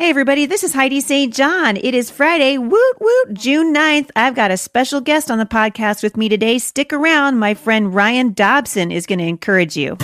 Hey, everybody, this is Heidi St. John. It is Friday, woot woot, June 9th. I've got a special guest on the podcast with me today. Stick around. My friend Ryan Dobson is going to encourage you.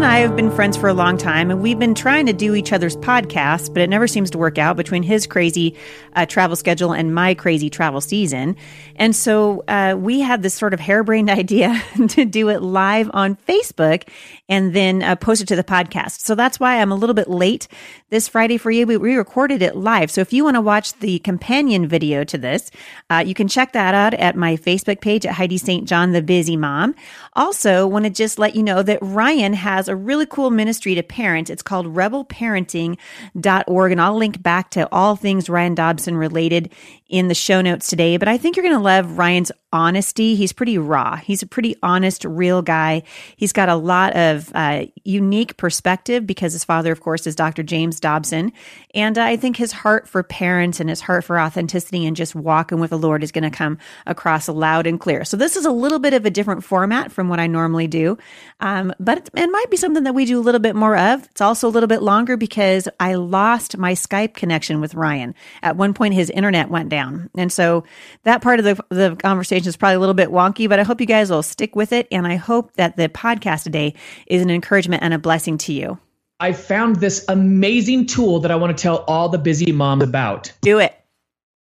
And I have been friends for a long time, and we've been trying to do each other's podcasts, but it never seems to work out between his crazy uh, travel schedule and my crazy travel season. And so, uh, we had this sort of harebrained idea to do it live on Facebook and then uh, post it to the podcast. So, that's why I'm a little bit late this Friday for you. We re recorded it live. So, if you want to watch the companion video to this, uh, you can check that out at my Facebook page at Heidi St. John, the busy mom. Also, want to just let you know that Ryan has a really cool ministry to parents. It's called rebelparenting.org. And I'll link back to all things Ryan Dobson related in the show notes today. But I think you're going to love Ryan's honesty. He's pretty raw. He's a pretty honest, real guy. He's got a lot of uh, unique perspective because his father, of course, is Dr. James Dobson. And uh, I think his heart for parents and his heart for authenticity and just walking with the Lord is going to come across loud and clear. So this is a little bit of a different format from what I normally do. Um, but it, it might be something that we do a little bit more of. It's also a little bit longer because I lost my Skype connection with Ryan. At one point, his internet went down. And so that part of the, the conversation is probably a little bit wonky, but I hope you guys will stick with it. And I hope that the podcast today is an encouragement and a blessing to you. I found this amazing tool that I want to tell all the busy moms about. Do it.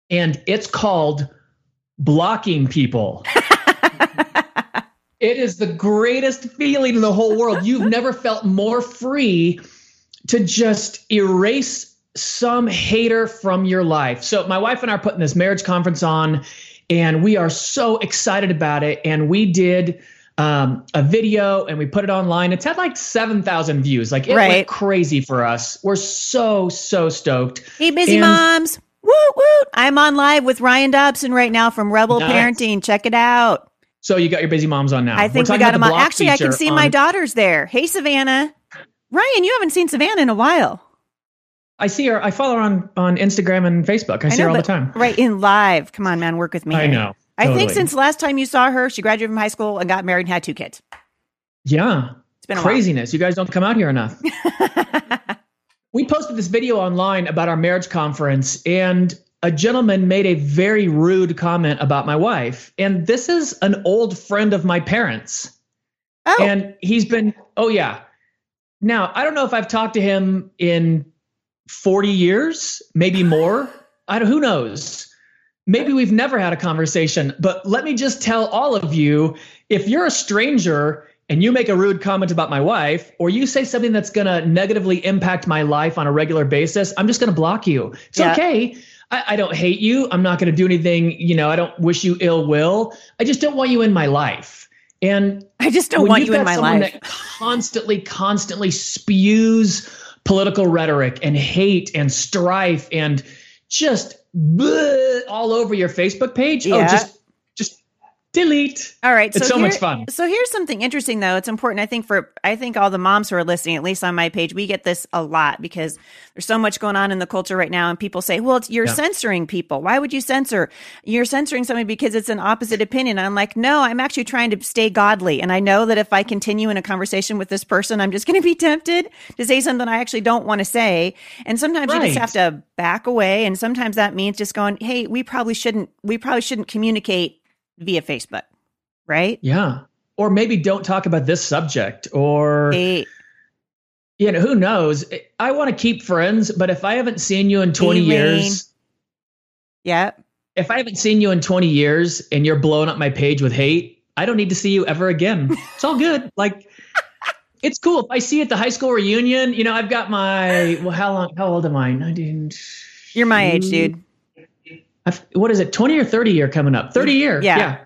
And it's called blocking people. it is the greatest feeling in the whole world. You've never felt more free to just erase some hater from your life. So, my wife and I are putting this marriage conference on, and we are so excited about it. And we did um, a video and we put it online. It's had like 7,000 views. Like it Right. went crazy for us. We're so, so stoked. Hey, busy And- moms. Woo woo. I'm on live with Ryan Dobson right now from Rebel Nice. Parenting. Check it out. So you got your busy moms on now. I think we got them the on. Actually, I can see my daughters there. Hey, Savannah. Ryan, you haven't seen Savannah in a while. I see her. I follow her on on Instagram and Facebook. I, see her all the time. Right in live. Come on, man, work with me. I know. I think since last time you saw her, she graduated from high school and got married and had two kids. Yeah. It's been a Craziness. You guys don't come out here enough. we posted this video online about our marriage conference, and a gentleman made a very rude comment about my wife. And this is an old friend of my parents. oh, And he's been, oh, yeah. Now, I don't know if I've talked to him in 40 years, maybe more. I don't, who knows? Maybe we've never had a conversation, but let me just tell all of you if you're a stranger and you make a rude comment about my wife, or you say something that's going to negatively impact my life on a regular basis, I'm just going to block you. It's Yeah. okay. I, I don't hate you. I'm not going to do anything. You know, I don't wish you ill will. I just don't want you in my life. And I just don't want you've in my life. That constantly, constantly spews political rhetoric and hate and strife and just bleh all over your Facebook page. Oh, Yeah. just just delete. All right, It's so here- much fun. So here's something interesting, though. It's important, I think, for I think all the moms who are listening, at least on my page, we get this a lot because there's so much going on in the culture right now, and people say, "Well, it's, you're Yeah. censoring people. Why would you censor? You're censoring somebody because it's an opposite opinion." And I'm like, "No, I'm actually trying to stay godly, and I know that if I continue in a conversation with this person, I'm just going to be tempted to say something I actually don't want to say. And sometimes you just have to back away, and sometimes that means just going, "Hey, we probably shouldn't. We probably shouldn't communicate." Via Facebook, right? Yeah. Or maybe don't talk about this subject or Hey, you know, who knows? I want to keep friends, but if I haven't seen you in 20 Elaine. years, yeah, if I haven't seen you in 20 years and you're blowing up my page with hate, I don't need to see you ever again. It's all good. Like, it's cool. If I see you at the high school reunion, you know, I've got my, well, how long, how old am I? 19. you're my age, dude. I've, what is it? 20 or 30 year coming up? 30 year. Yeah. Yeah.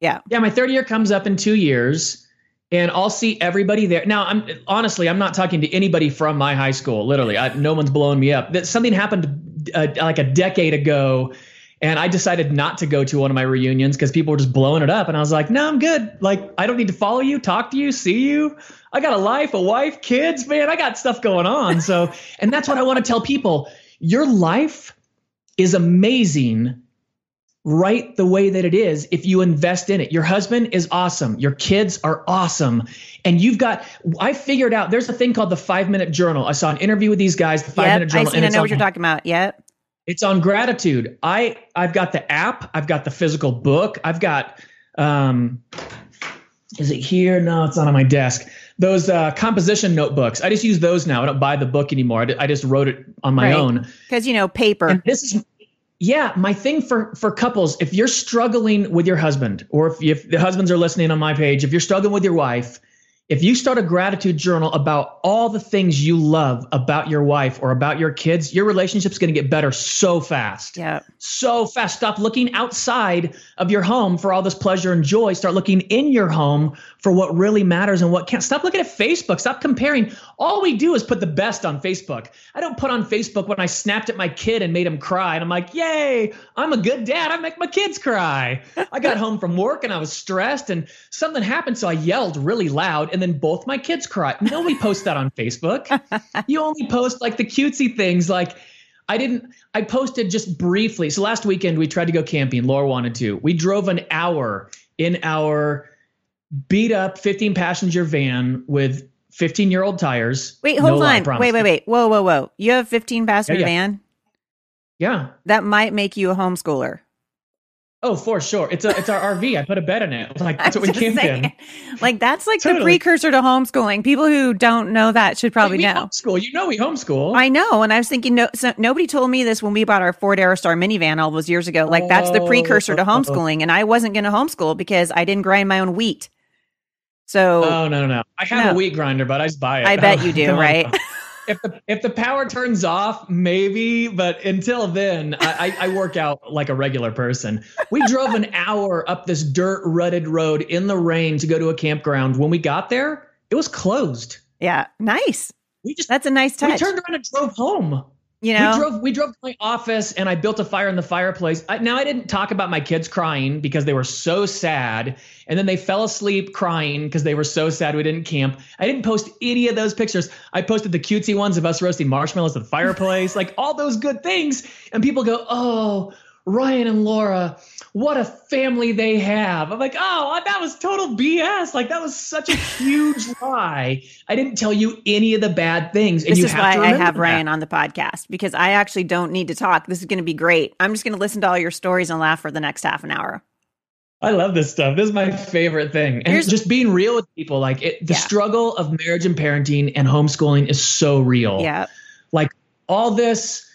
Yeah. Yeah. My 30 year comes up in two years and I'll see everybody there. Now, I'm honestly, I'm not talking to anybody from my high school. Literally, I, no one's blowing me up. That something happened uh, like a decade ago, and I decided not to go to one of my reunions because people were just blowing it up, and I was like, no, I'm good. Like, I don't need to follow you, talk to you, see you. I got a life, a wife, kids, man. I got stuff going on. So, and that's what I want to tell people. Your life is amazing right the way that it is if you invest in it. Your husband is awesome. Your kids are awesome. And you've got, I figured out there's a thing called the five minute journal. I saw an interview with these guys, the five yep, minute journal. I, seen, I know what you're talking about. Yep. It's on gratitude. I, I've got the app, I've got the physical book, I've got, um, is it here? No, it's not on my desk. Those uh, composition notebooks. I just use those now. I don't buy the book anymore. I, I just wrote it on my right. own. Because you know, paper. And this is yeah, my thing for for couples, if you're struggling with your husband, or if, if the husbands are listening on my page, if you're struggling with your wife, if you start a gratitude journal about all the things you love about your wife or about your kids, your relationship's going to get better so fast. Yeah. So fast. Stop looking outside of your home for all this pleasure and joy. Start looking in your home for what really matters and what can't. Stop looking at Facebook. Stop comparing. All we do is put the best on Facebook. I don't put on Facebook when I snapped at my kid and made him cry. And I'm like, yay, I'm a good dad. I make my kids cry. I got home from work and I was stressed and something happened. So I yelled really loud and then both my kids cried. Nobody posts that on Facebook. you only post like the cutesy things like, I didn't, I posted just briefly. So last weekend we tried to go camping. Laura wanted to. We drove an hour in our beat up 15 passenger van with 15 year old tires. Wait, hold no on. Wait, wait, wait. Whoa, whoa, whoa. You have 15 passenger yeah, yeah. van? Yeah. That might make you a homeschooler. Oh, for sure. It's a it's our RV. I put a bed in it. Like that's what we camped in. Like that's like totally. the precursor to homeschooling. People who don't know that should probably we know. Homeschool. You know we homeschool. I know, and I was thinking, no, so nobody told me this when we bought our Ford Aerostar minivan all those years ago. Like that's the precursor to oh. homeschooling, and I wasn't going to homeschool because I didn't grind my own wheat. So, oh no, no, no. I have no. a wheat grinder, but I just buy it. I bet you do, right? If the if the power turns off, maybe, but until then, I, I, work out like a regular person. We drove an hour up this dirt rutted road in the rain to go to a campground. When we got there, it was closed. Yeah, nice. We just that's a nice touch. We turned around and drove home. You know, we drove we drove to my office and I built a fire in the fireplace. I, now I didn't talk about my kids crying because they were so sad, and then they fell asleep crying because they were so sad we didn't camp. I didn't post any of those pictures. I posted the cutesy ones of us roasting marshmallows at the fireplace, like all those good things. And people go, "Oh, Ryan and Laura, what a family they have. I'm like, oh, that was total BS. Like that was such a huge lie. I didn't tell you any of the bad things. And this is why I have that. Ryan on the podcast because I actually don't need to talk. This is going to be great. I'm just going to listen to all your stories and laugh for the next half an hour. I love this stuff. This is my favorite thing. And Here's, just being real with people. Like it, the yeah. struggle of marriage and parenting and homeschooling is so real. Yeah. Like all this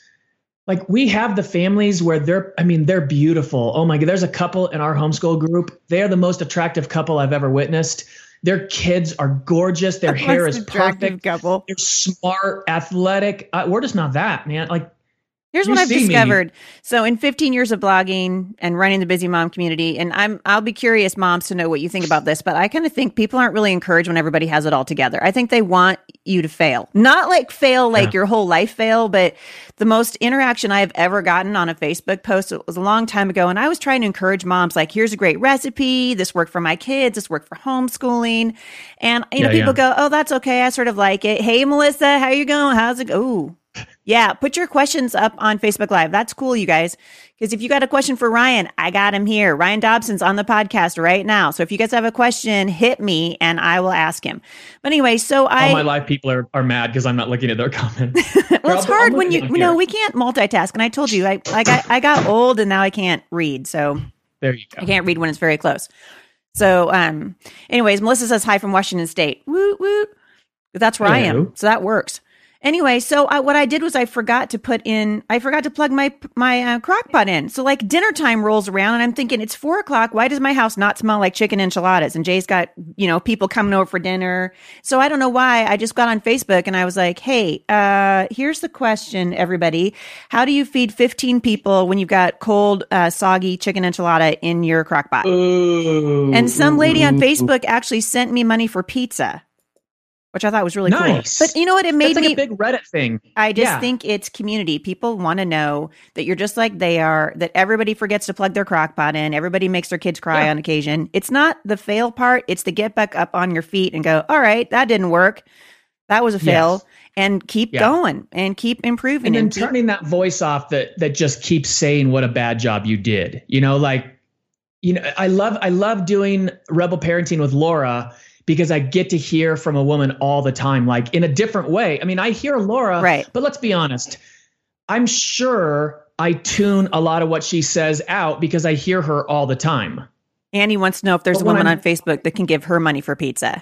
like we have the families where they're i mean they're beautiful. Oh my god there's a couple in our homeschool group. They're the most attractive couple i've ever witnessed. Their kids are gorgeous. Their hair is perfect. couple. they're smart athletic. Uh, we're just not that man. Like Here's what I've discovered. Me. So in 15 years of blogging and running the busy mom community, and I'm I'll be curious, moms, to know what you think about this, but I kind of think people aren't really encouraged when everybody has it all together. I think they want you to fail. Not like fail like yeah. your whole life fail, but the most interaction I have ever gotten on a Facebook post it was a long time ago, and I was trying to encourage moms like, here's a great recipe, this worked for my kids, this worked for homeschooling. And you know, people yeah. go, Oh, that's okay, I sort of like it. Hey Melissa, how you going? How's it go? Yeah, put your questions up on Facebook Live. That's cool, you guys. Because if you got a question for Ryan, I got him here. Ryan Dobson's on the podcast right now. So if you guys have a question, hit me and I will ask him. But anyway, so I. All my live people are, are mad because I'm not looking at their comments. well, it's hard when you, know, we can't multitask. And I told you, I, I, got, I got old and now I can't read. So there you go. I can't read when it's very close. So, um, anyways, Melissa says hi from Washington State. Woot, woot. That's where Hello. I am. So that works. Anyway, so I, what I did was I forgot to put in, I forgot to plug my my uh, crock pot in. So like dinner time rolls around, and I'm thinking it's four o'clock. Why does my house not smell like chicken enchiladas? And Jay's got you know people coming over for dinner. So I don't know why. I just got on Facebook and I was like, hey, uh, here's the question, everybody: How do you feed 15 people when you've got cold, uh, soggy chicken enchilada in your crock pot? Ooh, and some lady on Facebook actually sent me money for pizza which I thought was really nice. cool. But you know what? It made like me a big Reddit thing. I just yeah. think it's community. People want to know that you're just like they are. That everybody forgets to plug their crock pot in. Everybody makes their kids cry yeah. on occasion. It's not the fail part. It's the get back up on your feet and go. All right, that didn't work. That was a fail. Yes. And keep Yeah. going and keep improving. and then keep- turning that voice off that that just keeps saying what a bad job you did you know like you know i love i love doing rebel parenting with laura because i get to hear from a woman all the time like in a different way i mean i hear laura Right. but let's be honest i'm sure i tune a lot of what she says out because i hear her all the time Annie wants to know if there's a But when woman I'm- on Facebook that can give her money for pizza.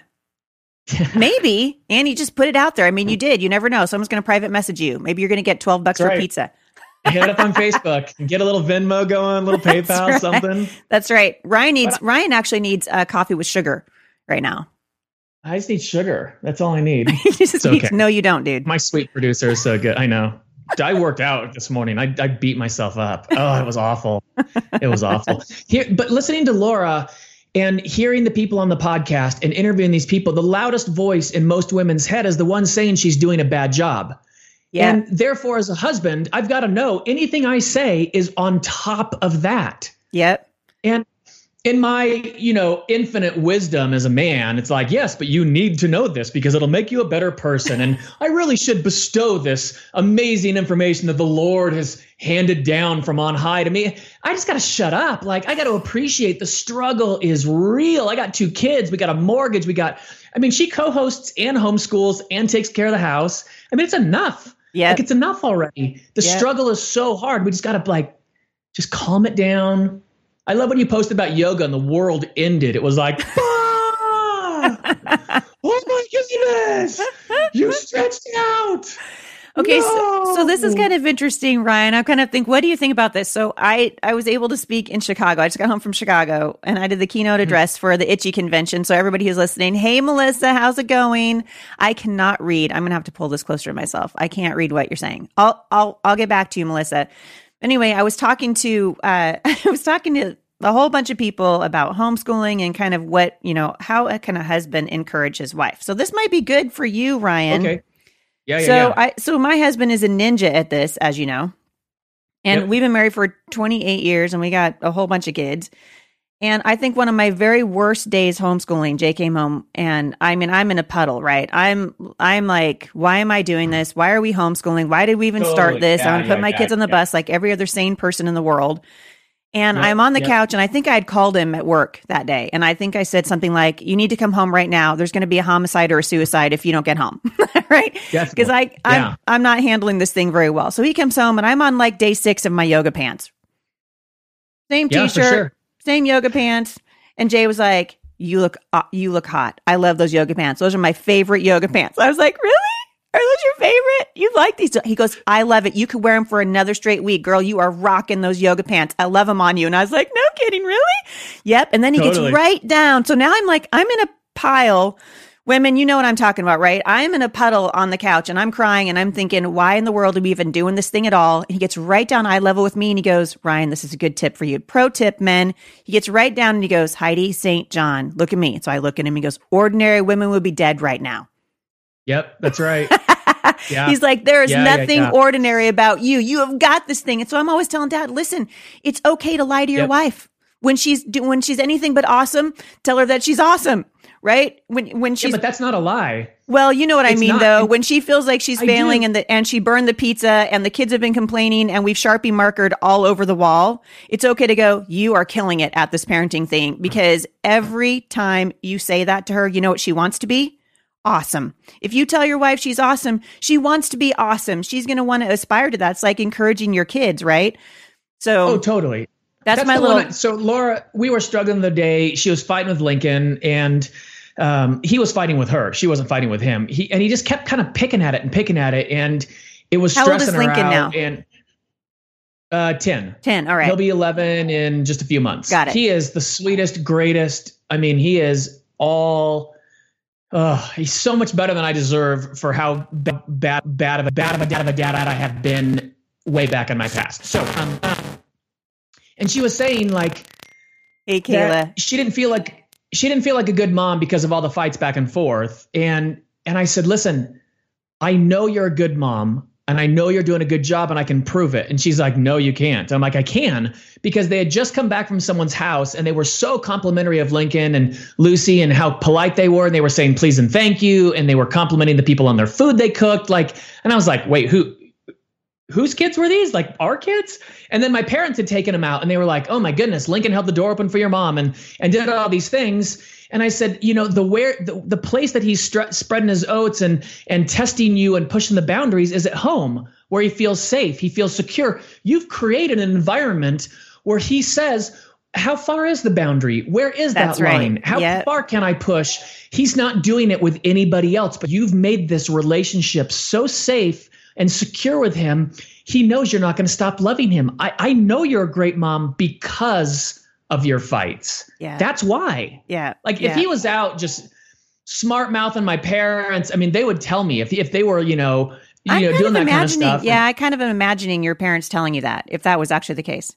Maybe. Annie, just put it out there. I mean, you did. You never know. Someone's going to private message you. Maybe you're going to get 12 bucks That's for right. pizza. hit up on facebook and get a little venmo going a little That's paypal right. something That's right. Ryan needs But Ryan actually needs uh, coffee with sugar right now. i just need sugar that's all i need It's okay. no, you don't, dude. My sweet producer is so good. I know. I worked out this morning. I, I beat myself up. Oh, it was awful. It was awful. Here, but listening to Laura and hearing the people on the podcast and interviewing these people, the loudest voice in most women's head is the one saying she's doing a bad job. Yeah. And therefore, as a husband, I've got to know anything I say is on top of that. yep. And in my, you know, infinite wisdom as a man, it's like, yes, but you need to know this because it'll make you a better person. And I really should bestow this amazing information that the Lord has handed down from on high to me. I just got to shut up. Like, I got to appreciate the struggle is real. I got two kids. We got a mortgage. We got, I mean, she co hosts and homeschools and takes care of the house. I mean, it's enough. yeah Like, it's enough already. The Yep. struggle is so hard. We just got to, like, just calm it down. I love when you posted about yoga and the world ended. It was like, "Ah! oh my goodness, you stretched out. Okay, so, so this is kind of interesting, Ryan. I kind of think, what do you think about this? So I I was able to speak in Chicago. I just got home from Chicago, and I did the keynote Hmm. address for the ICHE convention. So everybody who's listening, hey Melissa, how's it going? I cannot read. I'm gonna have to pull this closer to myself. I can't read what you're saying. I'll I'll I'll get back to you, Melissa. Anyway, I was talking to uh, I was talking to a whole bunch of people about homeschooling and kind of what you know how can a kind of husband encourage his wife. So this might be good for you, Ryan. Okay. Yeah, yeah, So yeah. I so my husband is a ninja at this, as you know. And Yep. we've been married for 28 years and we got a whole bunch of kids. And I think one of my very worst days homeschooling, Jay came home and I mean I'm in a puddle, right? I'm I'm like, why am I doing this? Why are we homeschooling? Why did we even start this? Yeah, I want to put yeah, my yeah, kids on the bus like every other sane person in the world. And I'm on the couch and I think I'd called him at work that day. And I think I said something like, You need to come home right now. There's going to be a homicide or a suicide if you don't get home. right? Because I I'm, I'm not handling this thing very well. So he comes home and I'm on like day six of my yoga pants. Same t-shirt, sure. Same yoga pants. And Jay was like, "You look, uh, you look hot. I love those yoga pants. Those are my favorite yoga pants." I was like, "Really? Are those your favorite? You like these?" He goes, "I love it. You could wear them for another straight week, girl. You are rocking those yoga pants. I love them on you." And I was like, "No kidding, really?" Yep. And then he Totally. gets right down. So now I'm like, I'm in a pile. Women, you know what I'm talking about, right? I'm in a puddle on the couch and I'm crying and I'm thinking, why in the world are we even doing this thing at all? And he gets right down eye level with me and he goes, Ryan, this is a good tip for you. Pro tip, men. He gets right down and he goes, Heidi St. John, look at me. So I look at him. He goes, ordinary women would be dead right now. Yep, that's right. Yeah. He's like, there is Yeah, nothing yeah. ordinary about you. You have got this thing. And so I'm always telling dad, listen, it's okay to lie to your Yep. wife. When she's do, when she's anything but awesome, tell her that she's awesome, right? When when yeah, but that's not a lie. well, you know what I mean not- though. When she feels like she's I failing do. and the and she burned the pizza and the kids have been complaining and we've Sharpie markered all over the wall, it's okay to go, you are killing it at this parenting thing because every time you say that to her, you know what she wants to be? Awesome. If you tell your wife she's awesome, she wants to be awesome. She's going to want to aspire to that. It's like encouraging your kids, right? So Oh, totally. that's, my little I- so Laura, we were struggling the day she was fighting with Lincoln, and um, he was fighting with her. She wasn't fighting with him. He and he just kept kind of picking at it and picking at it, and it was How old is stressing her out. now? And uh, ten. 10. All right. He'll be 11 in just a few months. Got it. He is the sweetest, greatest. I mean, he is all. Oh, he's so much better than I deserve for how ba- bad, bad of a bad of a dad of a dad I have been way back in my past. So, um, and she was saying like hey, Kayla. she didn't feel like she didn't feel like a good mom because of all the fights back and forth. And and I said, listen, I know you're a good mom. and I know you're doing a good job and I can prove it. And she's like, No, you can't. I'm like, I can because they had just come back from someone's house and they were so complimentary of Lincoln and Lucy and how polite they were. And they were saying please and thank you. And they were complimenting the people on their food they cooked. Like, and I was like, Wait, who? Whose kids were these? Like our kids? And then my parents had taken them out and they were like, "Oh my goodness, Lincoln held the door open for your mom and and did all these things." And I said, you know, the where the, the place that he's spreading his oats and and testing you and pushing the boundaries is at home, where he feels safe, he feels secure. You've created an environment where he says, how far is the boundary? Where is That's that right. line? How Yep. far can I push? He's not doing it with anybody else, but you've made this relationship so safe and secure with him. He knows you're not going to stop loving him. I, I know you're a great mom because of your fights. Yeah. That's why. Yeah. Like yeah. if he was out just smart mouthing my parents, I mean, they would tell me if if they were, you know, you I'm know, doing that kind of stuff. yeah, I kind of am imagining your parents telling you that if that was actually the case.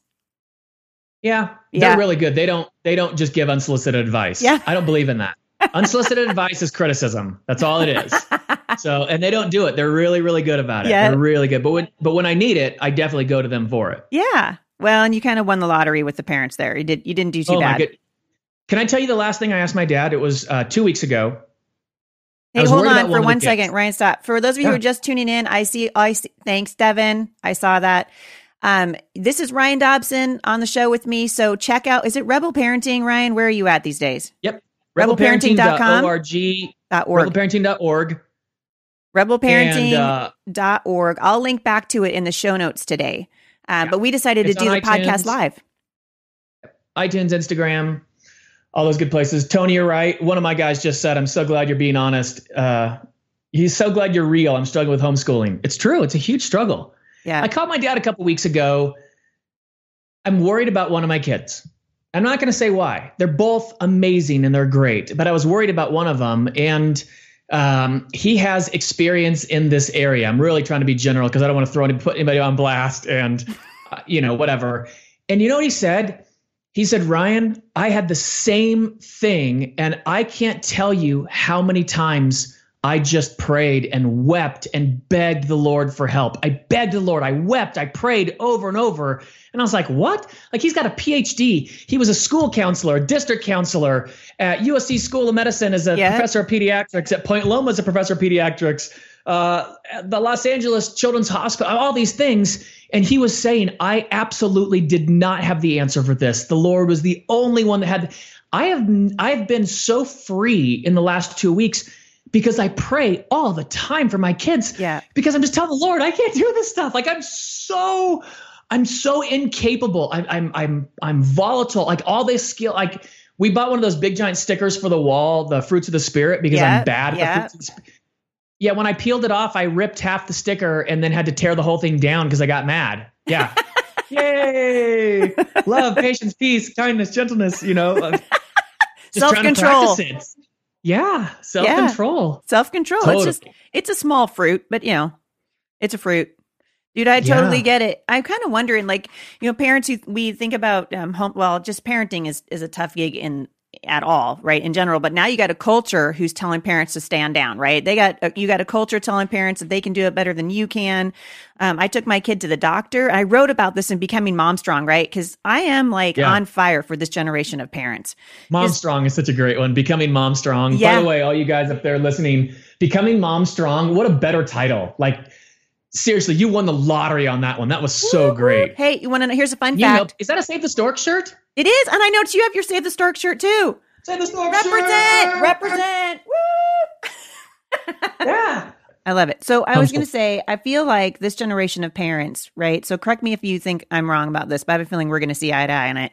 yeah, Yeah. they're really good. They don't they don't just give unsolicited advice. Yeah. I don't believe in that. Unsolicited advice is criticism. That's all it is. So, and they don't do it. They're really, really good about it. Yeah. They're really good. But when, but when I need it, I definitely go to them for it. Yeah. Well, and you kind of won the lottery with the parents there. You did. You didn't do too oh bad. Can I tell you the last thing I asked my dad? It was uh, two weeks ago. Hey, hold on for one of the one kids. Ryan. Stop. For those of you who are just tuning in, I see. I see. Thanks, Devin. I saw that. Um, this is Ryan Dobson on the show with me. So check out. Is it Rebel Parenting, Ryan? Where are you at these days? Yep. Rebelparenting.com? Rebelparenting.org. Rebelparenting.org. Rebelparenting.org. Uh, I'll link back to it in the show notes today. Uh, Yeah. But we decided to do the podcast live. iTunes, Instagram, all those good places. Tony, you're right. One of my guys just said, I'm so glad you're being honest. Uh, he's so glad you're real. I'm struggling with homeschooling. It's true. It's a huge struggle. Yeah. I called my dad a couple weeks ago. I'm worried about one of my kids. I'm not going to say why. They're both amazing and they're great, but I was worried about one of them. And um, he has experience in this area. I'm really trying to be general because I don't want to throw any, put anybody on blast and, uh, you know, whatever. And you know what he said? He said, Ryan, I had the same thing. And I can't tell you how many times I just prayed and wept and begged the Lord for help. I begged the Lord. I wept. I prayed over and over. And I was like, what? Like, he's got a PhD. He was a school counselor, a district counselor at USC School of Medicine as a Yeah. professor of pediatrics, at Point Loma as a professor of pediatrics, uh, the Los Angeles Children's Hospital, all these things. And he was saying, I absolutely did not have the answer for this. The Lord was the only one that had. I have I've been so free in the last two weeks because I pray all the time for my kids. Yeah. Because I'm just telling the Lord, I can't do this stuff. Like I'm so, I'm so incapable. I'm I'm I'm I'm volatile. Like all this skill. Like we bought one of those big giant stickers for the wall, the fruits of the spirit, because Yeah, I'm bad at yeah. the fruits of the spirit. Yeah, when I peeled it off, I ripped half the sticker and then had to tear the whole thing down because I got mad. Yeah. Yay! Love, patience, peace, kindness, gentleness, you know. to Self-control. Yeah, self control. Self control. It's just it's a small fruit, but you know, it's a fruit. Dude, I totally Yeah. get it. I'm kind of wondering, like, you know, parents who we think about um, home. Well, just parenting is is a tough gig in at all, right? In general, but now you got a culture who's telling parents to stand down, right? They got uh, you got a culture telling parents that they can do it better than you can. Um, I took my kid to the doctor. I wrote about this in becoming mom strong, right? Because I am like Yeah. on fire for this generation of parents. Mom Strong is such a great one. Becoming Mom Strong. By the way, all you guys up there listening, Becoming Mom Strong, what a better title. Like, seriously, you won the lottery on that one. That was so great. Hey, you want to? know? Here's a fun You fact. know, is that a Save the Stork shirt? It is, and I noticed you have your Save the Stork shirt too. Save the Stork Represent, shirt! represent. Woo! Yeah. I love it. So I was going to say, I feel like this generation of parents, right? So correct me if you think I'm wrong about this, but I have a feeling we're going to see eye to eye on it.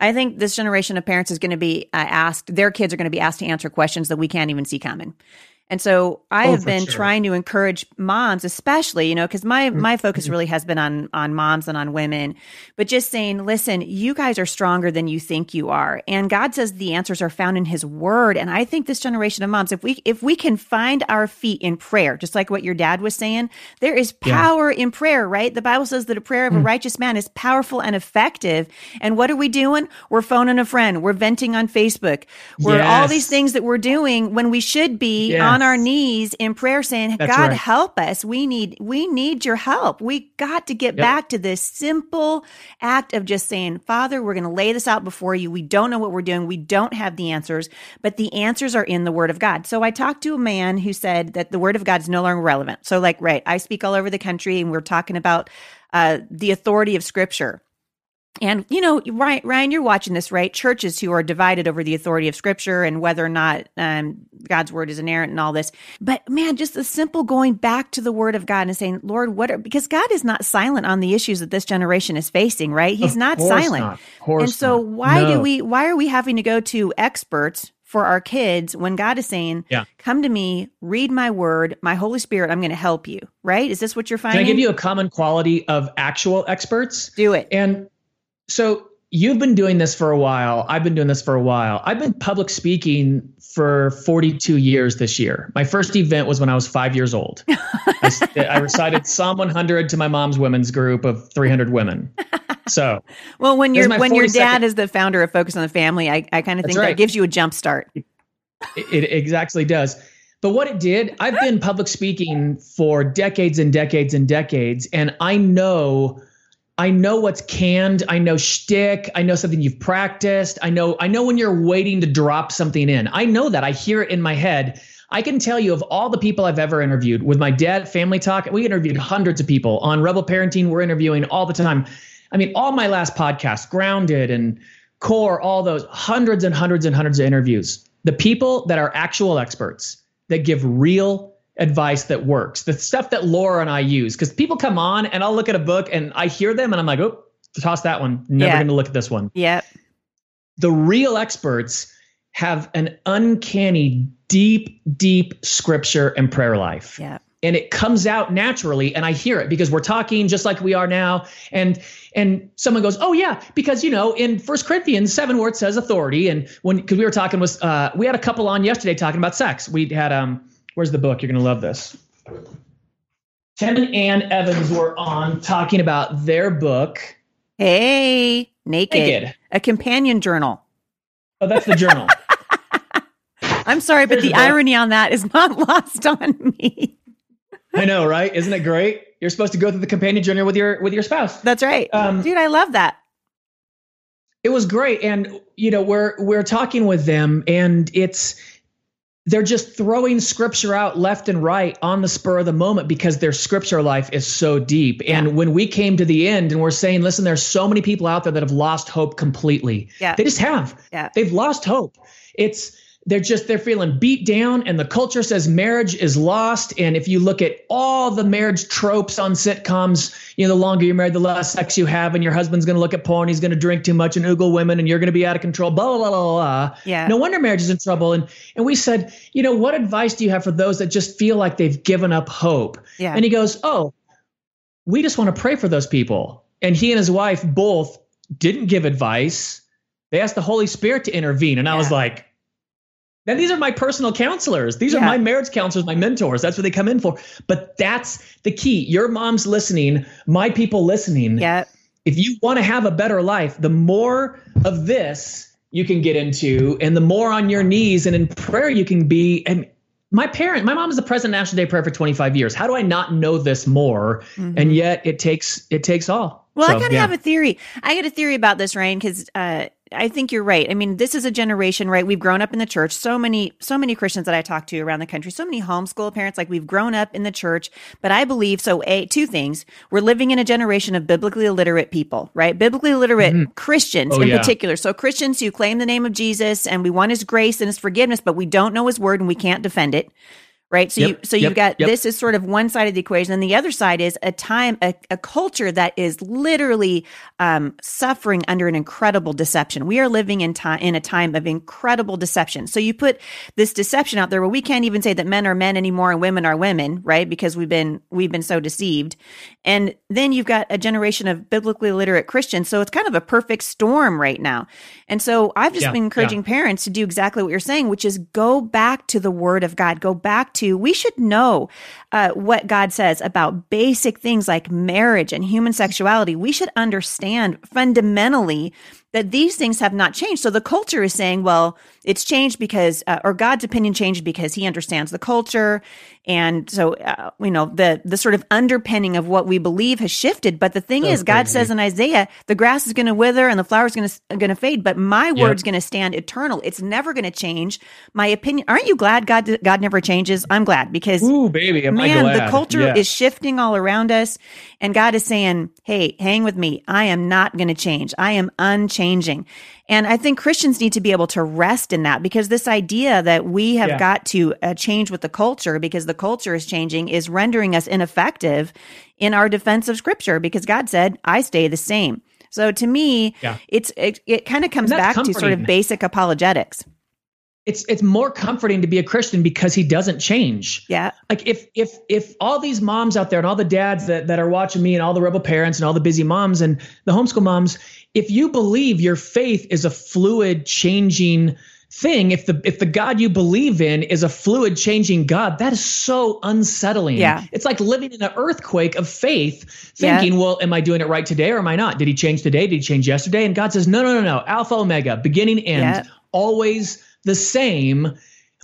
I think this generation of parents is going to be uh, asked, their kids are going to be asked to answer questions that we can't even see coming. And so I Oh, have been sure. trying to encourage moms, especially, you know, because my mm. my focus mm-hmm. really has been on on moms and on women, but just saying, listen, you guys are stronger than you think you are, and God says the answers are found in His Word. And I think this generation of moms, if we if we can find our feet in prayer, just like what your dad was saying, there is Yeah. power in prayer, right? The Bible says that a prayer of a mm. righteous man is powerful and effective. And what are we doing? We're phoning a friend. We're venting on Facebook. We're all these things that we're doing when we should be Yeah. On our knees in prayer saying, That's God, right. help us. We need, we need your help. We got to get Yep. back to this simple act of just saying, Father, we're going to lay this out before you. We don't know what we're doing. We don't have the answers, but the answers are in the word of God. So I talked to a man who said that the word of God is no longer relevant. So like, right, I speak all over the country and we're talking about uh, the authority of scripture. And you know, Ryan, Ryan, you're watching this, right? Churches who are divided over the authority of Scripture and whether or not um, God's word is inerrant and all this. But man, just the simple going back to the Word of God and saying, "Lord, what?" Are, because God is not silent on the issues that this generation is facing, right? He's Of not silent. not. And so, why do we? Why are we having to go to experts? For our kids, when God is saying, Yeah. "Come to me, read my word, my Holy Spirit, I'm going to help you." Right? Is this what you're Can finding? I give you a common quality of actual experts? Do it. And so you've been doing this for a while. I've been doing this for a while. I've been public speaking for 42 years this year. My first event was when I was five years old. I recited Psalm 100 to my mom's women's group of 300 women. So Well, when your when your 42nd dad is the founder of Focus on the Family, I, I kind of think that gives you a jump start. it, it exactly does. But what it did, I've been public speaking for decades and decades and decades, and I know, I know what's canned. I know shtick. I know something you've practiced. I know, I know when you're waiting to drop something in. I know that. I hear it in my head. I can tell you of all the people I've ever interviewed with my dad, Family Talk. We interviewed hundreds of people on Rebel Parenting. We're interviewing all the time. I mean, all my last podcasts, Grounded and Core, all those hundreds and hundreds and hundreds of interviews. The people that are actual experts that give real advice that works, the stuff that Laura and I use. Because people come on and I'll look at a book and I hear them and I'm like, oh, toss that one. Never Yeah. going to look at this one. Yep. The real experts have an uncanny, deep, deep scripture and prayer life Yep. and it comes out naturally and i hear it because we're talking just like we are now and and someone goes oh yeah because you know in first corinthians 7 where it says authority and when because we were talking with uh we had a couple on yesterday talking about sex we had um where's the book you're gonna love this tim and ann evans were on talking about their book Hey, naked. naked A companion journal. oh that's the journal I'm sorry, but Here's the the irony on that is not lost on me. i know right isn't it great you're supposed to go through the companion journey with your with your spouse That's right. Um, Dude, I love that. it was great and you know we're we're talking with them and it's they're just throwing scripture out left and right on the spur of the moment because their scripture life is so deep. And when we came to the end and we're saying listen there's so many people out there that have lost hope completely. Yeah. they just have. Yeah. they've lost hope. It's they're just they're feeling beat down and the culture says marriage is lost. And if you look at all the marriage tropes on sitcoms you know the longer you're married the less sex you have and your husband's going to look at porn he's going to drink too much and oogle women and you're going to be out of control blah blah blah blah blah Yeah. no wonder marriage is in trouble. And and we said you know what advice do you have for those that just feel like they've given up hope? Yeah. and he goes oh we just want to pray for those people. And he and his wife both didn't give advice. They asked the holy spirit to intervene. And i was like then these are my personal counselors. These are my marriage counselors, my mentors. That's what they come in for. But that's the key. Your mom's listening, my people listening. Yep. If you want to have a better life, the more of this you can get into and the more on your knees and in prayer you can be. And my parent, my mom is the president of National Day Prayer for 25 years. How do I not know this more? And yet it takes it takes all. Well, I So, kind of yeah. have a theory. I got a theory about this, Ryan, because uh, I think you're right. I mean, this is a generation, right? We've grown up in the church. So many, so many Christians that I talk to around the country, so many homeschool parents, like we've grown up in the church. But I believe so. A two things: we're living in a generation of biblically illiterate people, right? Biblically illiterate mm-hmm. Christians Oh, in yeah. particular. So Christians who claim the name of Jesus and we want His grace and His forgiveness, but we don't know His word and we can't defend it. Right. So Yep, you so yep, you've got yep. this is sort of one side of the equation. And the other side is a time, a, a culture that is literally um, suffering under an incredible deception. We are living in time in a time of incredible deception. So you put this deception out there where we can't even say that men are men anymore and women are women, right? Because we've been we've been so deceived. And then you've got a generation of biblically literate Christians. So it's kind of a perfect storm right now. And so I've just Yeah, been encouraging parents to do exactly what you're saying, which is go back to the word of God. Go back to, we should know uh, what God says about basic things like marriage and human sexuality. We should understand fundamentally that these things have not changed. So the culture is saying, well, it's changed because, uh, or God's opinion changed because he understands the culture. And so, uh, you know, the, the sort of underpinning of what we believe has shifted. But the thing so is. God says in Isaiah, the grass is going to wither and the flowers going to, going to fade, but my yep. word's going to stand eternal. It's never going to change. My opinion. Aren't you glad God, God never changes? I'm glad because, Ooh, baby, man, the culture is shifting all around us. And God is saying, Hey, hang with me. I am not going to change. I am unchanging. And I think Christians need to be able to rest in that because this idea that we have yeah. got to uh, change with the culture because the culture is changing is rendering us ineffective in our defense of scripture because God said, I stay the same. So to me, yeah. it's it, it kind of comes back comforting. to sort of basic apologetics it's it's more comforting to be a Christian because he doesn't change. Yeah. Like if if if all these moms out there and all the dads that that are watching me and all the rebel parents and all the busy moms and the homeschool moms, if you believe your faith is a fluid changing thing if the if the god you believe in is a fluid changing god that is so unsettling. Yeah. It's like living in an earthquake of faith thinking yeah. well am i doing it right today or am i not? Did he change today? Did he change yesterday? And god says no no no no. Alpha omega beginning end. Yeah. always the same. And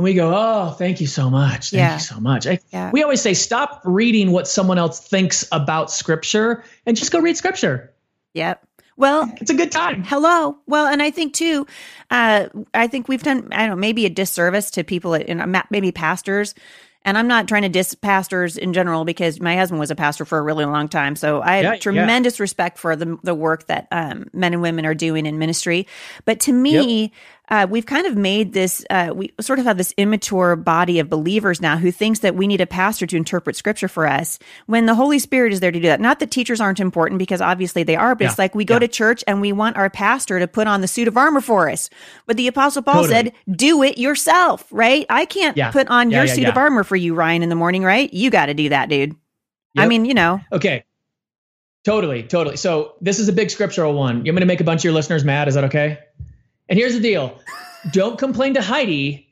we go oh thank you so much. Thank yeah. you so much. I, yeah. we always say stop reading what someone else thinks about scripture and just go read scripture. Yep well, it's a good time. Hello. Well, and I think too, uh, I think we've done, I don't know, maybe a disservice to people, in, maybe pastors. And I'm not trying to diss pastors in general because my husband was a pastor for a really long time. So I have yeah, tremendous yeah. respect for the, the work that um, men and women are doing in ministry. But to me, yep uh, we've kind of made this, uh, we sort of have this immature body of believers now who thinks that we need a pastor to interpret scripture for us when the Holy Spirit is there to do that. Not that teachers aren't important because obviously they are, but yeah. it's like we go yeah. to church and we want our pastor to put on the suit of armor for us. But the Apostle Paul totally. said, do it yourself, right? I can't yeah. put on your suit of armor for you, Ryan, in the morning, right? You got to do that, dude. Yep. I mean, you know. Okay. Totally, totally. So this is a big scriptural one. You want me to make a bunch of your listeners mad? Is that okay? And here's the deal don't complain to Heidi.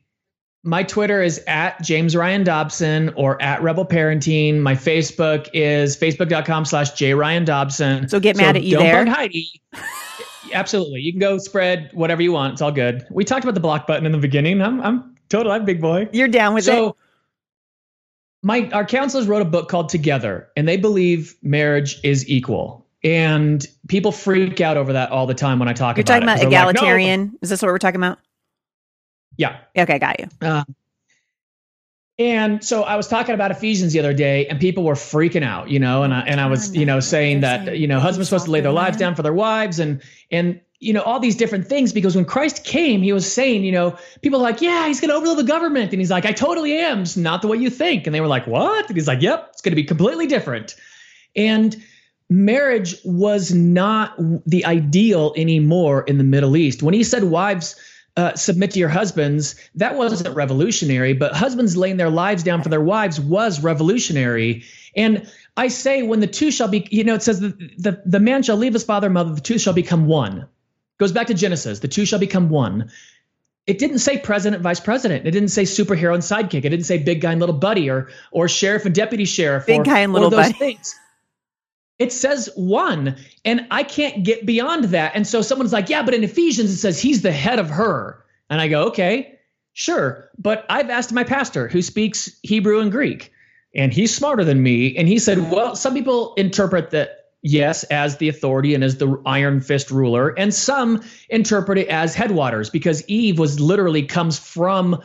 My Twitter is at James Ryan Dobson or at Rebel Parenting. My Facebook is facebook.com slash J Ryan Dobson. So get mad so at you don't there. Don't Heidi. Absolutely. You can go spread whatever you want. It's all good. We talked about the block button in the beginning. I'm I'm total I'm big boy. You're down with so, it. So my our counselors wrote a book called Together, and they believe marriage is equal. And people freak out over that all the time when I talk You're about it. You're talking about egalitarian. Like, no. Is this what we're talking about? Yeah. Okay, got you. Uh, and so I was talking about Ephesians the other day, and people were freaking out, you know, and I and I was, you know, saying that you know husbands supposed to lay their lives down for their wives, and and you know all these different things because when Christ came, he was saying, you know, people are like, yeah, he's going to overthrow the government, and he's like, I totally am, it's not the way you think, and they were like, what? And he's like, yep, it's going to be completely different, and marriage was not the ideal anymore in the Middle East. When he said wives uh, submit to your husbands, that wasn't revolutionary, but husbands laying their lives down for their wives was revolutionary. And I say, when the two shall be, you know, it says the, the, the man shall leave his father and mother, the two shall become one. Goes back to Genesis, the two shall become one. It didn't say president, vice president. It didn't say superhero and sidekick. It didn't say big guy and little buddy or or sheriff and deputy sheriff. Big or, guy and little buddy. Things. It says one, and I can't get beyond that. And so someone's like, yeah, but in Ephesians it says he's the head of her. And I go, okay, sure. But I've asked my pastor who speaks Hebrew and Greek, and he's smarter than me. And he said, well, some people interpret that yes as the authority and as the iron fist ruler and some interpret it as headwaters because eve was literally comes from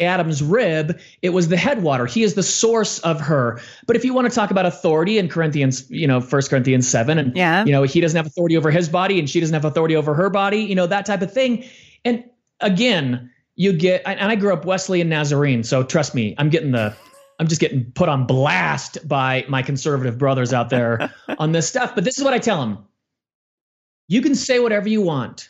Adam's rib, it was the headwater. He is the source of her. But if you want to talk about authority in Corinthians, you know, First Corinthians 7, and yeah. you know, he doesn't have authority over his body and she doesn't have authority over her body, you know, that type of thing. And again, you get and I grew up Wesleyan Nazarene, so trust me, I'm getting the I'm just getting put on blast by my conservative brothers out there on this stuff. But this is what I tell them. You can say whatever you want.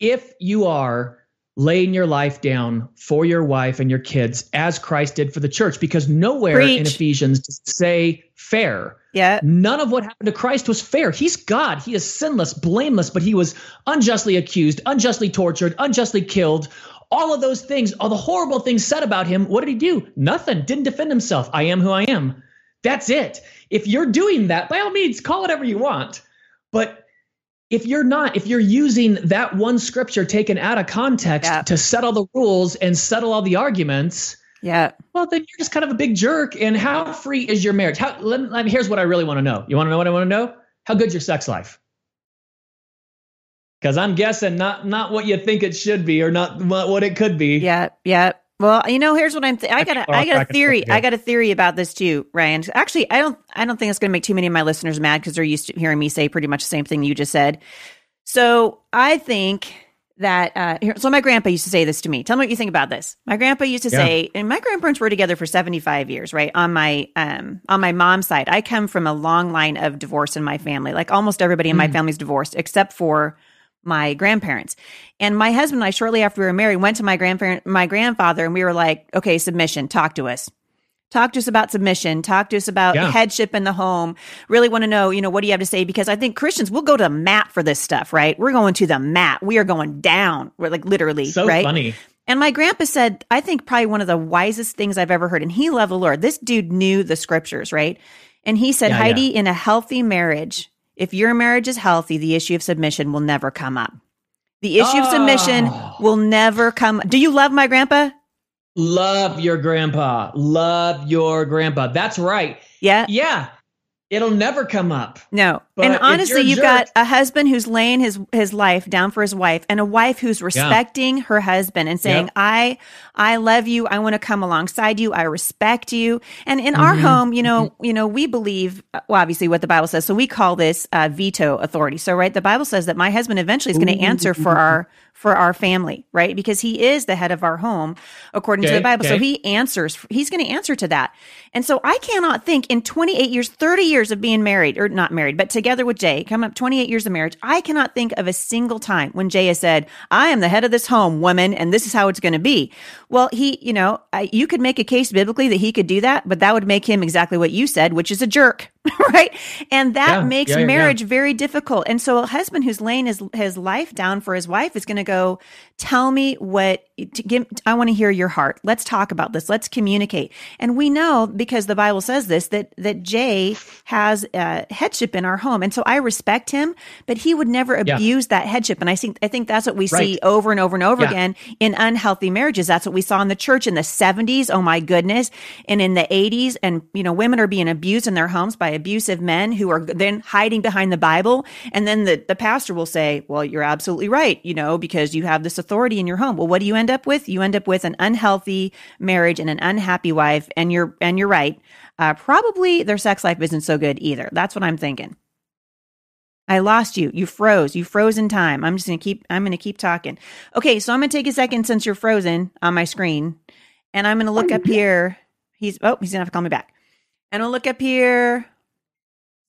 If you are laying your life down for your wife and your kids as Christ did for the church because nowhere Preach. in Ephesians does it say fair. Yeah. None of what happened to Christ was fair. He's God. He is sinless, blameless, but he was unjustly accused, unjustly tortured, unjustly killed. All of those things, all the horrible things said about him, what did he do? Nothing. Didn't defend himself. I am who I am. That's it. If you're doing that, by all means, call it whatever you want. But if you're not, if you're using that one scripture taken out of context Yeah. to settle the rules and settle all the arguments, Yeah. well, then you're just kind of a big jerk. And how free is your marriage? How? Let, let me, here's what I really want to know. You want to know what I want to know? How good your sex life? Because I'm guessing not not what you think it should be, or not what, what it could be. Yeah. Yeah. Well, you know, here's what I'm. Th- I got. A, I got a theory. I got a theory about this too, Ryan. Actually, I don't. I don't think it's going to make too many of my listeners mad because they're used to hearing me say pretty much the same thing you just said. So I think that. Uh, here, so my grandpa used to say this to me. Tell me what you think about this. My grandpa used to Yeah. say, and my grandparents were together for 75 years, right? On my um on my mom's side, I come from a long line of divorce in my family. Like almost everybody in my Mm. family's divorced, except for my grandparents. And my husband and I, shortly after we were married, went to my grandparent, my grandfather, and we were like, "Okay, submission. Talk to us. Talk to us about submission. Talk to us about Yeah. headship in the home. Really want to know, you know, what do you have to say? Because I think Christians we'll go to the mat for this stuff, right? We're going to the mat. We are going down. We're like literally, So right? funny. And my grandpa said, I think probably one of the wisest things I've ever heard. And he loved the Lord. This dude knew the scriptures, right? And he said, Yeah, Heidi, in a healthy marriage, if your marriage is healthy, the issue of submission will never come up. The issue of submission Oh. will never come. Do you love my grandpa? Love your grandpa. Love your grandpa. That's right. Yeah. Yeah. It'll never come up. No. But and honestly, you've got a husband who's laying his his life down for his wife and a wife who's respecting her husband and saying, Yep. "I I love you. I want to come alongside you. I respect you." And in our Mhm. home, you know, you know, we believe well, obviously what the Bible says. So we call this uh, veto authority. So right, the Bible says that my husband eventually is going to answer for our for our family, right? Because he is the head of our home according to the Bible. So he answers he's going to answer to that. And so I cannot think in 28 years, 30 years of being married or not married, but together with Jay, come up 28 years of marriage, I cannot think of a single time when Jay has said, "I am the head of this home, woman, and this is how it's going to be." Well, he, you know, I, you could make a case biblically that he could do that, but that would make him exactly what you said, which is a jerk, right? And that Yeah, makes yeah, yeah, yeah. marriage very difficult. And so a husband who's laying his his life down for his wife is going to go, "Tell me what to give I want to hear your heart. Let's talk about this. Let's communicate." And we know because the Bible says this that that Jay has uh, headship in our home. And so I respect him, but he would never abuse that headship. And I think I think that's what we see over and over and over again in unhealthy marriages. That's what we saw in the church in the 70s. Oh my goodness. And in the 80s and you know women are being abused in their homes by abusive men who are then hiding behind the Bible and then the the pastor will say, "Well, you're absolutely right, you know, because you have this authority in your home." Well, what do you end up with? You end up with an unhealthy marriage and an unhappy wife and you're and you're right. Uh, probably their sex life isn't so good either. That's what I'm thinking. I lost you. You froze. You froze in time. I'm just gonna keep. I'm gonna keep talking. Okay, so I'm gonna take a second since you're frozen on my screen, and I'm gonna look up here. He's oh, he's gonna have to call me back. And I'll look up here.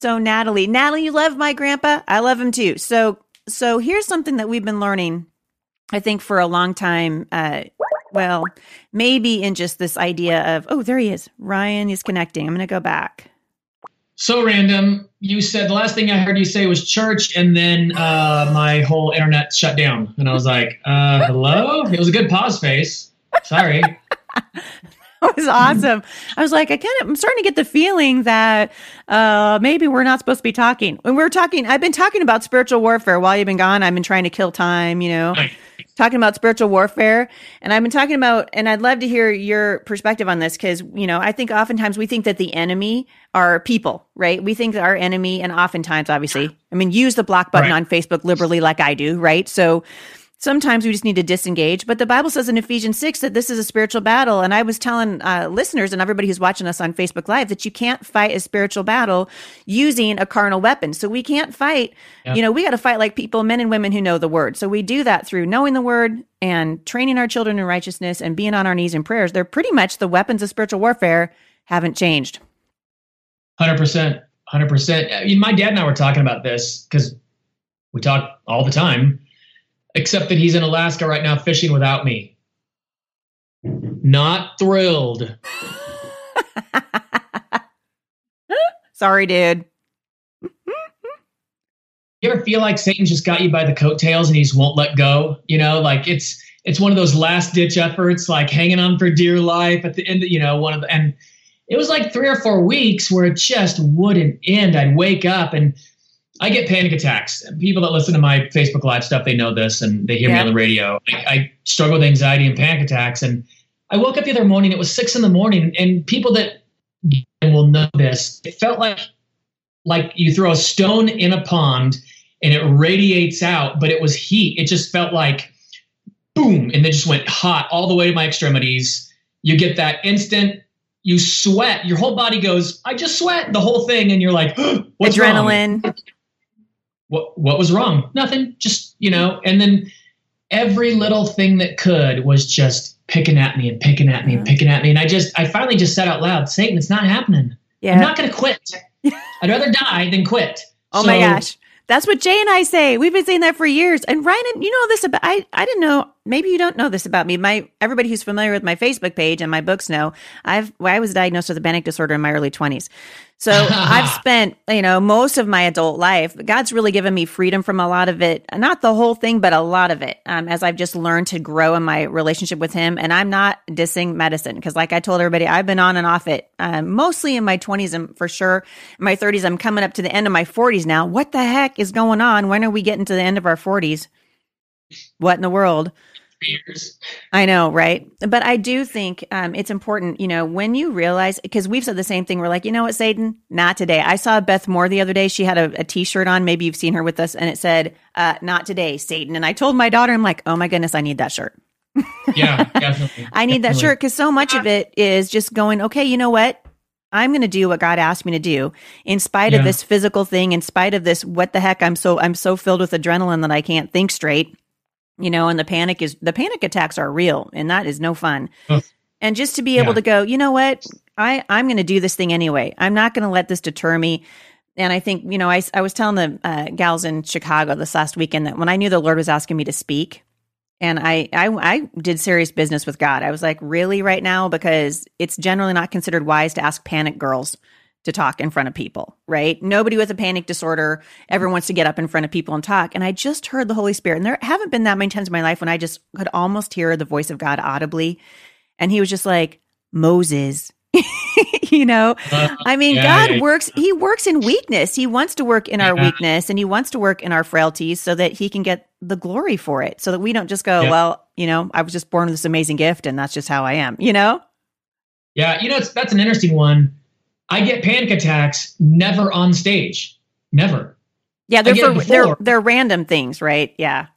So Natalie, Natalie, you love my grandpa. I love him too. So so here's something that we've been learning. I think for a long time. Uh, well, maybe in just this idea of oh, there he is. Ryan is connecting. I'm gonna go back. So random. You said the last thing I heard you say was church, and then uh, my whole internet shut down. And I was like, uh, hello? It was a good pause face. Sorry. That was awesome. I was like, I kind of, I'm starting to get the feeling that uh, maybe we're not supposed to be talking. When we're talking, I've been talking about spiritual warfare while you've been gone. I've been trying to kill time, you know, talking about spiritual warfare. And I've been talking about, and I'd love to hear your perspective on this because, you know, I think oftentimes we think that the enemy are people, right? We think that our enemy, and oftentimes, obviously, I mean, use the block button Right. on Facebook liberally like I do, right? So, sometimes we just need to disengage. But the Bible says in Ephesians 6 that this is a spiritual battle. And I was telling uh, listeners and everybody who's watching us on Facebook Live that you can't fight a spiritual battle using a carnal weapon. So we can't fight, Yep. you know, we got to fight like people, men and women who know the word. So we do that through knowing the word and training our children in righteousness and being on our knees in prayers. They're pretty much the weapons of spiritual warfare haven't changed. Hundred percent, hundred percent. I mean, My dad and I were talking about this because we talk all the time, except that he's in Alaska right now fishing without me. Not thrilled. Sorry, dude. You ever feel like Satan just got you by the coattails and he just won't let go? You know, like it's it's one of those last ditch efforts, like hanging on for dear life at the end. Of, You know, one of the, and it was like three or four weeks where it just wouldn't end. I'd wake up and I get panic attacks. People that listen to my Facebook Live stuff, they know this and they hear yeah. me on the radio. I, I, struggle with anxiety and panic attacks. And I woke up the other morning, it was six in the morning, and people that will know this, it felt like like you throw a stone in a pond and it radiates out, but it was heat. It just felt like boom, and it just went hot all the way to my extremities. You get that instant you sweat, your whole body goes, I just sweat the whole thing, and you're like, what's adrenaline. Wrong? What what was wrong? Nothing. Just, you know, and then every little thing that could was just picking at me and picking at me and picking at me. And I just I finally just said out loud, Satan, it's not happening. Yeah. I'm not gonna quit. I'd rather die than quit. Oh so, my gosh. That's what Jay and I say. We've been saying that for years. And Ryan, you know this about I I didn't know maybe you don't know this about me. My everybody who's familiar with my Facebook page and my books know I've I was diagnosed with a panic disorder in my early 20s. So I've spent, you know, most of my adult life, God's really given me freedom from a lot of it. Not the whole thing, but a lot of it. Um, as I've just learned to grow in my relationship with him. And I'm not dissing medicine because like I told everybody, I've been on and off it, um, mostly in my twenties and for sure in my thirties. I'm coming up to the end of my forties now. What the heck is going on? When are we getting to the end of our forties? What in the world? years. I know, right? But I do think um, it's important, you know, when you realize, because we've said the same thing. We're like, you know what, Satan? Not today. I saw Beth Moore the other day. She had a a t-shirt on. Maybe you've seen her with us, and it said, uh, "Not today, Satan." And I told my daughter, I'm like, oh my goodness, I need that shirt. yeah, definitely. I need that shirt because so much of it is just going, okay, you know what? I'm going to do what God asked me to do in spite yeah. of this physical thing, in spite of this, what the heck? I'm so, I'm so filled with adrenaline that I can't think straight you know, and the panic is the panic attacks are real and that is no fun. And just to be able to go, you know what, I I'm going to do this thing anyway. I'm not going to let this deter me. And I think, you know, I, I was telling the uh, gals in Chicago this last weekend that when I knew the Lord was asking me to speak, and I, I I did serious business with God. I was like, really, right now, because it's generally not considered wise to ask panic girls to talk in front of people, right? Nobody with a panic disorder ever wants to get up in front of people and talk. And I just heard the Holy Spirit. And there haven't been that many times in my life when I just could almost hear the voice of God audibly. And he was just like, Moses. you know, uh, I mean, yeah, God yeah, works, he works in weakness. He wants to work in our weakness and he wants to work in our frailties so that he can get the glory for it. So that we don't just go, well, you know, I was just born with this amazing gift and that's just how I am, you know? Yeah. You know, it's, that's an interesting one I get panic attacks never on stage. Never. Yeah, they're for, they're they're random things, right? Yeah.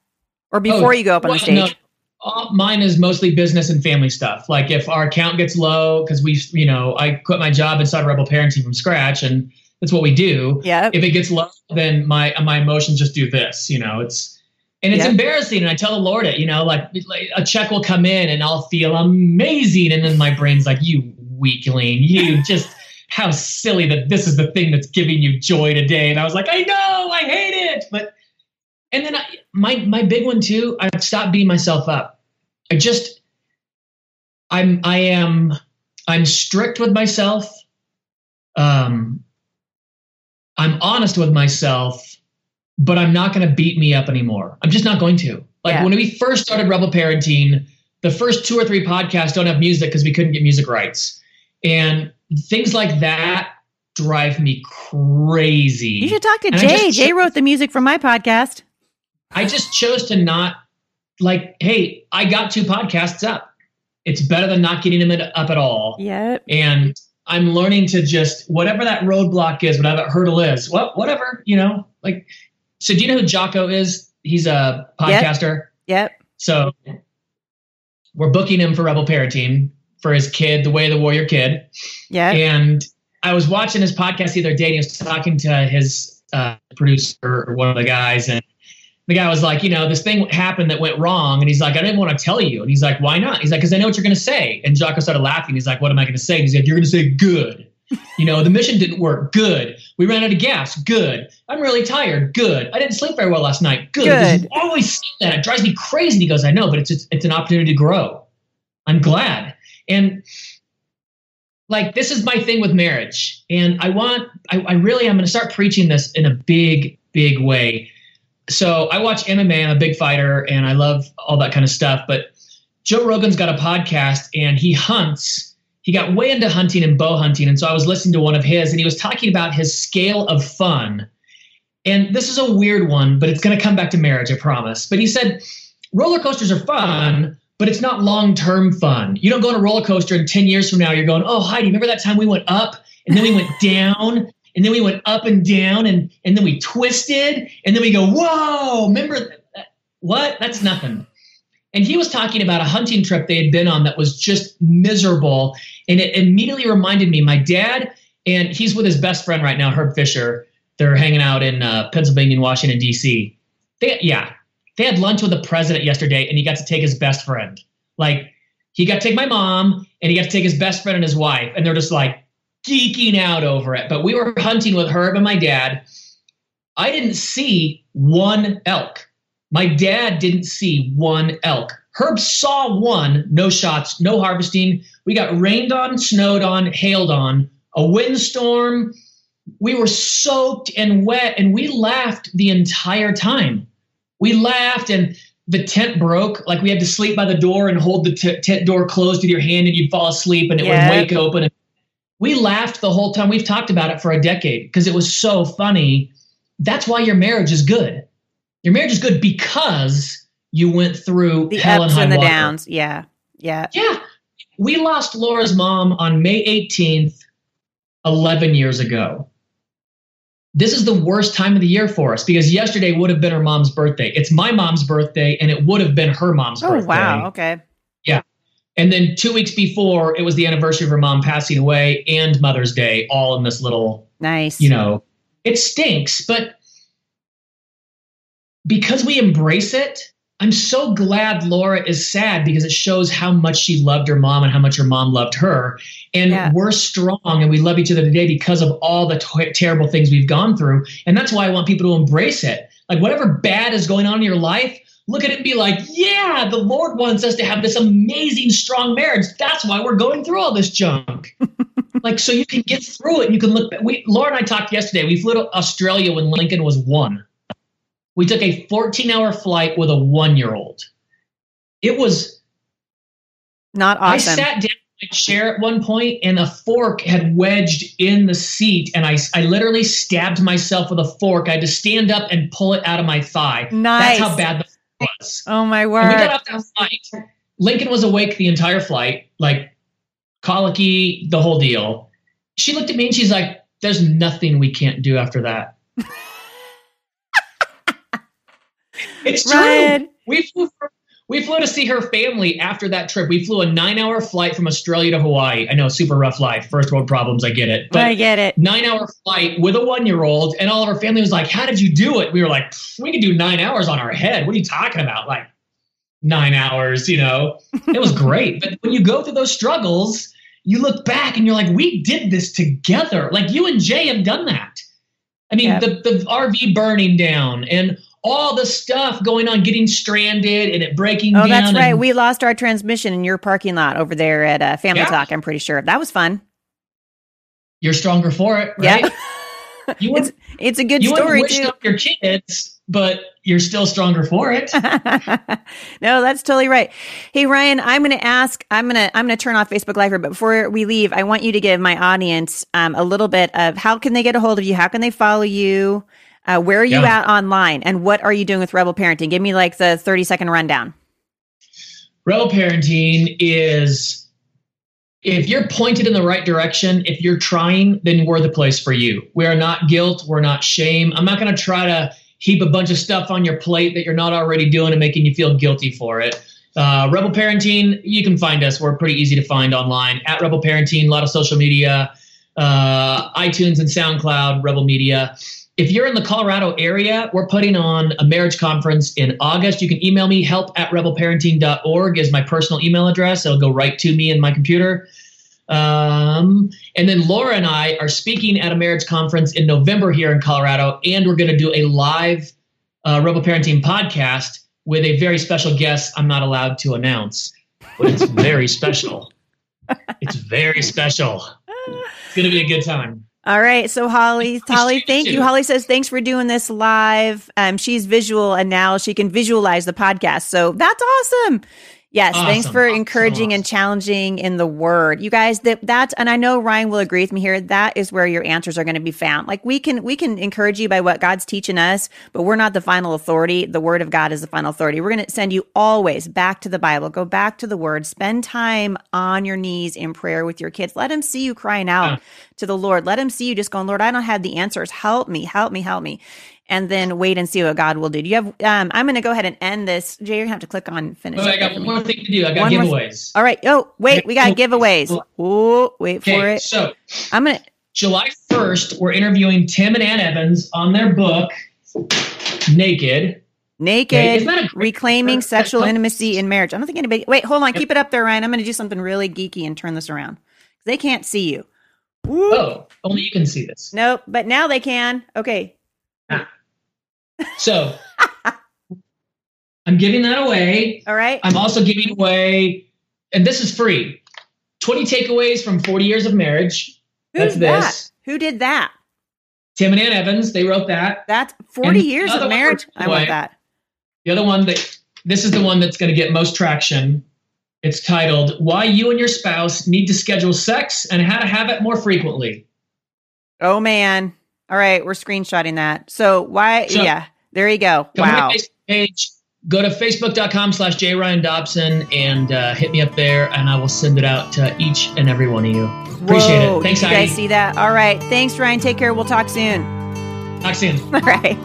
Or before oh, you go up on well, the stage. No, uh, mine is mostly business and family stuff. Like if our account gets low because we, you know, I quit my job and started Rebel Parenting from scratch, and that's what we do. Yeah. If it gets low, then my my emotions just do this. You know, it's and it's yep. embarrassing. And I tell the Lord it. You know, like, like a check will come in and I'll feel amazing, and then my brain's like, "You weakling, you just." How silly that this is the thing that's giving you joy today. And I was like, I know, I hate it. But and then I, my my big one too, I've stopped beating myself up. I just I'm I am I'm strict with myself. Um I'm honest with myself, but I'm not going to beat me up anymore. I'm just not going to. Like yeah. when we first started Rebel Parenting, the first two or three podcasts don't have music because we couldn't get music rights. And things like that drive me crazy. You should talk to and Jay. Jay wrote the music for my podcast. I just chose to not like, hey, I got two podcasts up. It's better than not getting them up at all. Yep. And I'm learning to just whatever that roadblock is, whatever that hurdle is, what whatever, you know, like so do you know who Jocko is? He's a podcaster. Yep. yep. So we're booking him for Rebel Parenting for his kid, the Way of the Warrior Kid. Yeah. And I was watching his podcast the other day and he was talking to his uh, producer or one of the guys and the guy was like, you know, this thing happened that went wrong. And he's like, I didn't want to tell you. And he's like, why not? He's like, because I know what you're going to say. And Jocko started laughing. He's like, what am I going to say? And he's like, you're going to say good. You know, the mission didn't work. Good. We ran out of gas. Good. I'm really tired. Good. I didn't sleep very well last night. Good. Good. always that. It drives me crazy. he goes, I know, but it's, it's, it's an opportunity to grow. I'm glad. And like this is my thing with marriage. And I want, I, I really, I'm going to start preaching this in a big, big way. So I watch MMA. I'm a big fighter and I love all that kind of stuff. But Joe Rogan's got a podcast and he hunts. He got way into hunting and bow hunting. And so I was listening to one of his and he was talking about his scale of fun. And this is a weird one, but it's going to come back to marriage, I promise. But he said, roller coasters are fun, but it's not long term fun. You don't go on a roller coaster and 10 years from now, you're going, oh, Heidi, remember that time we went up and then we went down and then we went up and down and, and then we twisted and then we go, whoa, remember that? what? That's nothing. And he was talking about a hunting trip they had been on that was just miserable. And it immediately reminded me, my dad, and he's with his best friend right now, Herb Fisher. They're hanging out in uh, Pennsylvania and Washington, D.C. They, yeah, they had lunch with the president yesterday, and he got to take his best friend. Like, he got to take my mom, and he got to take his best friend and his wife. And they're just like geeking out over it. But we were hunting with Herb and my dad. I didn't see one elk. My dad didn't see one elk. Herb saw one, no shots, no harvesting. We got rained on, snowed on, hailed on, a windstorm. We were soaked and wet, and we laughed the entire time. We laughed, and the tent broke. Like we had to sleep by the door and hold the t- tent door closed with your hand, and you'd fall asleep, and it would wake open. We laughed the whole time. We've talked about it for a decade because it was so funny. That's why your marriage is good your marriage is good because you went through the ups and, and the water. downs. Yeah. Yeah. Yeah. We lost Laura's mom on May 18th, 11 years ago. This is the worst time of the year for us because yesterday would have been her mom's birthday. It's my mom's birthday and it would have been her mom's oh, birthday. oh, birthday. wow. Okay. Yeah. And then two weeks before, it was the anniversary of her mom passing away and Mother's Day, all in this little nice. You know, it stinks, but because we embrace it, I'm so glad Laura is sad because it shows how much she loved her mom and how much her mom loved her. And yeah. we're strong and we love each other today because of all the t- terrible things we've gone through. And that's why I want people to embrace it. Like, whatever bad is going on in your life, look at it and be like, yeah, the Lord wants us to have this amazing, strong marriage. That's why we're going through all this junk. like, so you can get through it. And you can look. Back. We, Laura and I talked yesterday. We flew to Australia when Lincoln was one. We took a 14 hour flight with a one year old. It was not awesome. I sat down in my chair at one point and a fork had wedged in the seat and I, I literally stabbed myself with a fork. I had to stand up and pull it out of my thigh. Nice. That's how bad the fork was. Oh my word. And we got off that flight. Lincoln was awake the entire flight, like colicky, the whole deal. She looked at me and she's like, There's nothing we can't do after that. It's Ryan. true. We flew, we flew to see her family after that trip. We flew a nine hour flight from Australia to Hawaii. I know, super rough life, first world problems. I get it. But I get it. Nine hour flight with a one year old, and all of our family was like, How did you do it? We were like, We could do nine hours on our head. What are you talking about? Like, nine hours, you know? It was great. but when you go through those struggles, you look back and you're like, We did this together. Like, you and Jay have done that. I mean, yep. the, the RV burning down and all the stuff going on, getting stranded and it breaking down. oh, that's right. we lost our transmission in your parking lot over there at uh, Family yeah. Talk. I'm pretty sure that was fun. You're stronger for it, right? Yeah. you it's, it's a good you story wish too. Your kids, but you're still stronger for it. no, that's totally right. Hey Ryan, I'm going to ask. I'm going to I'm going to turn off Facebook Live here, but before we leave, I want you to give my audience um, a little bit of how can they get a hold of you? How can they follow you? Uh, where are you yeah. at online and what are you doing with Rebel Parenting? Give me like the 30 second rundown. Rebel Parenting is if you're pointed in the right direction, if you're trying, then we're the place for you. We are not guilt, we're not shame. I'm not going to try to heap a bunch of stuff on your plate that you're not already doing and making you feel guilty for it. Uh, Rebel Parenting, you can find us. We're pretty easy to find online at Rebel Parenting, a lot of social media, uh, iTunes and SoundCloud, Rebel Media if you're in the Colorado area, we're putting on a marriage conference in August. You can email me, help at rebelparenting.org is my personal email address. It'll go right to me in my computer. Um, and then Laura and I are speaking at a marriage conference in November here in Colorado, and we're going to do a live uh, Rebel Parenting podcast with a very special guest I'm not allowed to announce, but it's very special. It's very special. It's going to be a good time. All right. So Holly, Holly, thank you. Holly says, thanks for doing this live. Um, she's visual and now she can visualize the podcast. So that's awesome. Yes, Awesome. thanks for Awesome. encouraging and challenging in the word. You guys, that that's and I know Ryan will agree with me here. That is where your answers are going to be found. Like we can we can encourage you by what God's teaching us, but we're not the final authority. The word of God is the final authority. We're going to send you always back to the Bible. Go back to the word. Spend time on your knees in prayer with your kids. Let them see you crying out Yeah. to the Lord. Let them see you just going, Lord, I don't have the answers. Help me, help me, help me. And then wait and see what God will do. Do you have um I'm going to go ahead and end this. Jay, you're going to have to click on finish. But I got one more thing to do. I got One giveaways. All right. Oh, wait, we got Giveaways. Oh, wait for it. so I'm gonna. July 1st, we're interviewing Tim and Ann Evans on their book, Naked. Naked, Okay, isn't that a reclaiming sexual intimacy in marriage. I don't think anybody. Wait, hold on. Keep it up there, Ryan. I'm going to do something really geeky and turn this around. They can't see you. Woo. Oh, only you can see this. Nope, but now they can. Okay. So I'm giving that away. All right. I'm also giving away, and this is free 20 takeaways from 40 years of marriage. Who's That's that? Who did that? Tim and Ann Evans, they wrote that. That's 40 And years of marriage. I want that. The other one that this is the one that's going to get most traction. It's titled Why You and Your Spouse Need to Schedule Sex and How to Have It More Frequently. Oh man. All right, we're screenshotting that. So why? So- yeah, there you go. Wow. page. Go to facebook.com slash J Ryan Dobson and uh, hit me up there, and I will send it out to each and every one of you. Appreciate Whoa, it. Thanks, did you guys Heidi. see that? All right. Thanks, Ryan. Take care. We'll talk soon. Talk soon. All right.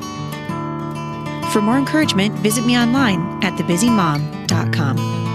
For more encouragement, visit me online at thebusymom.com.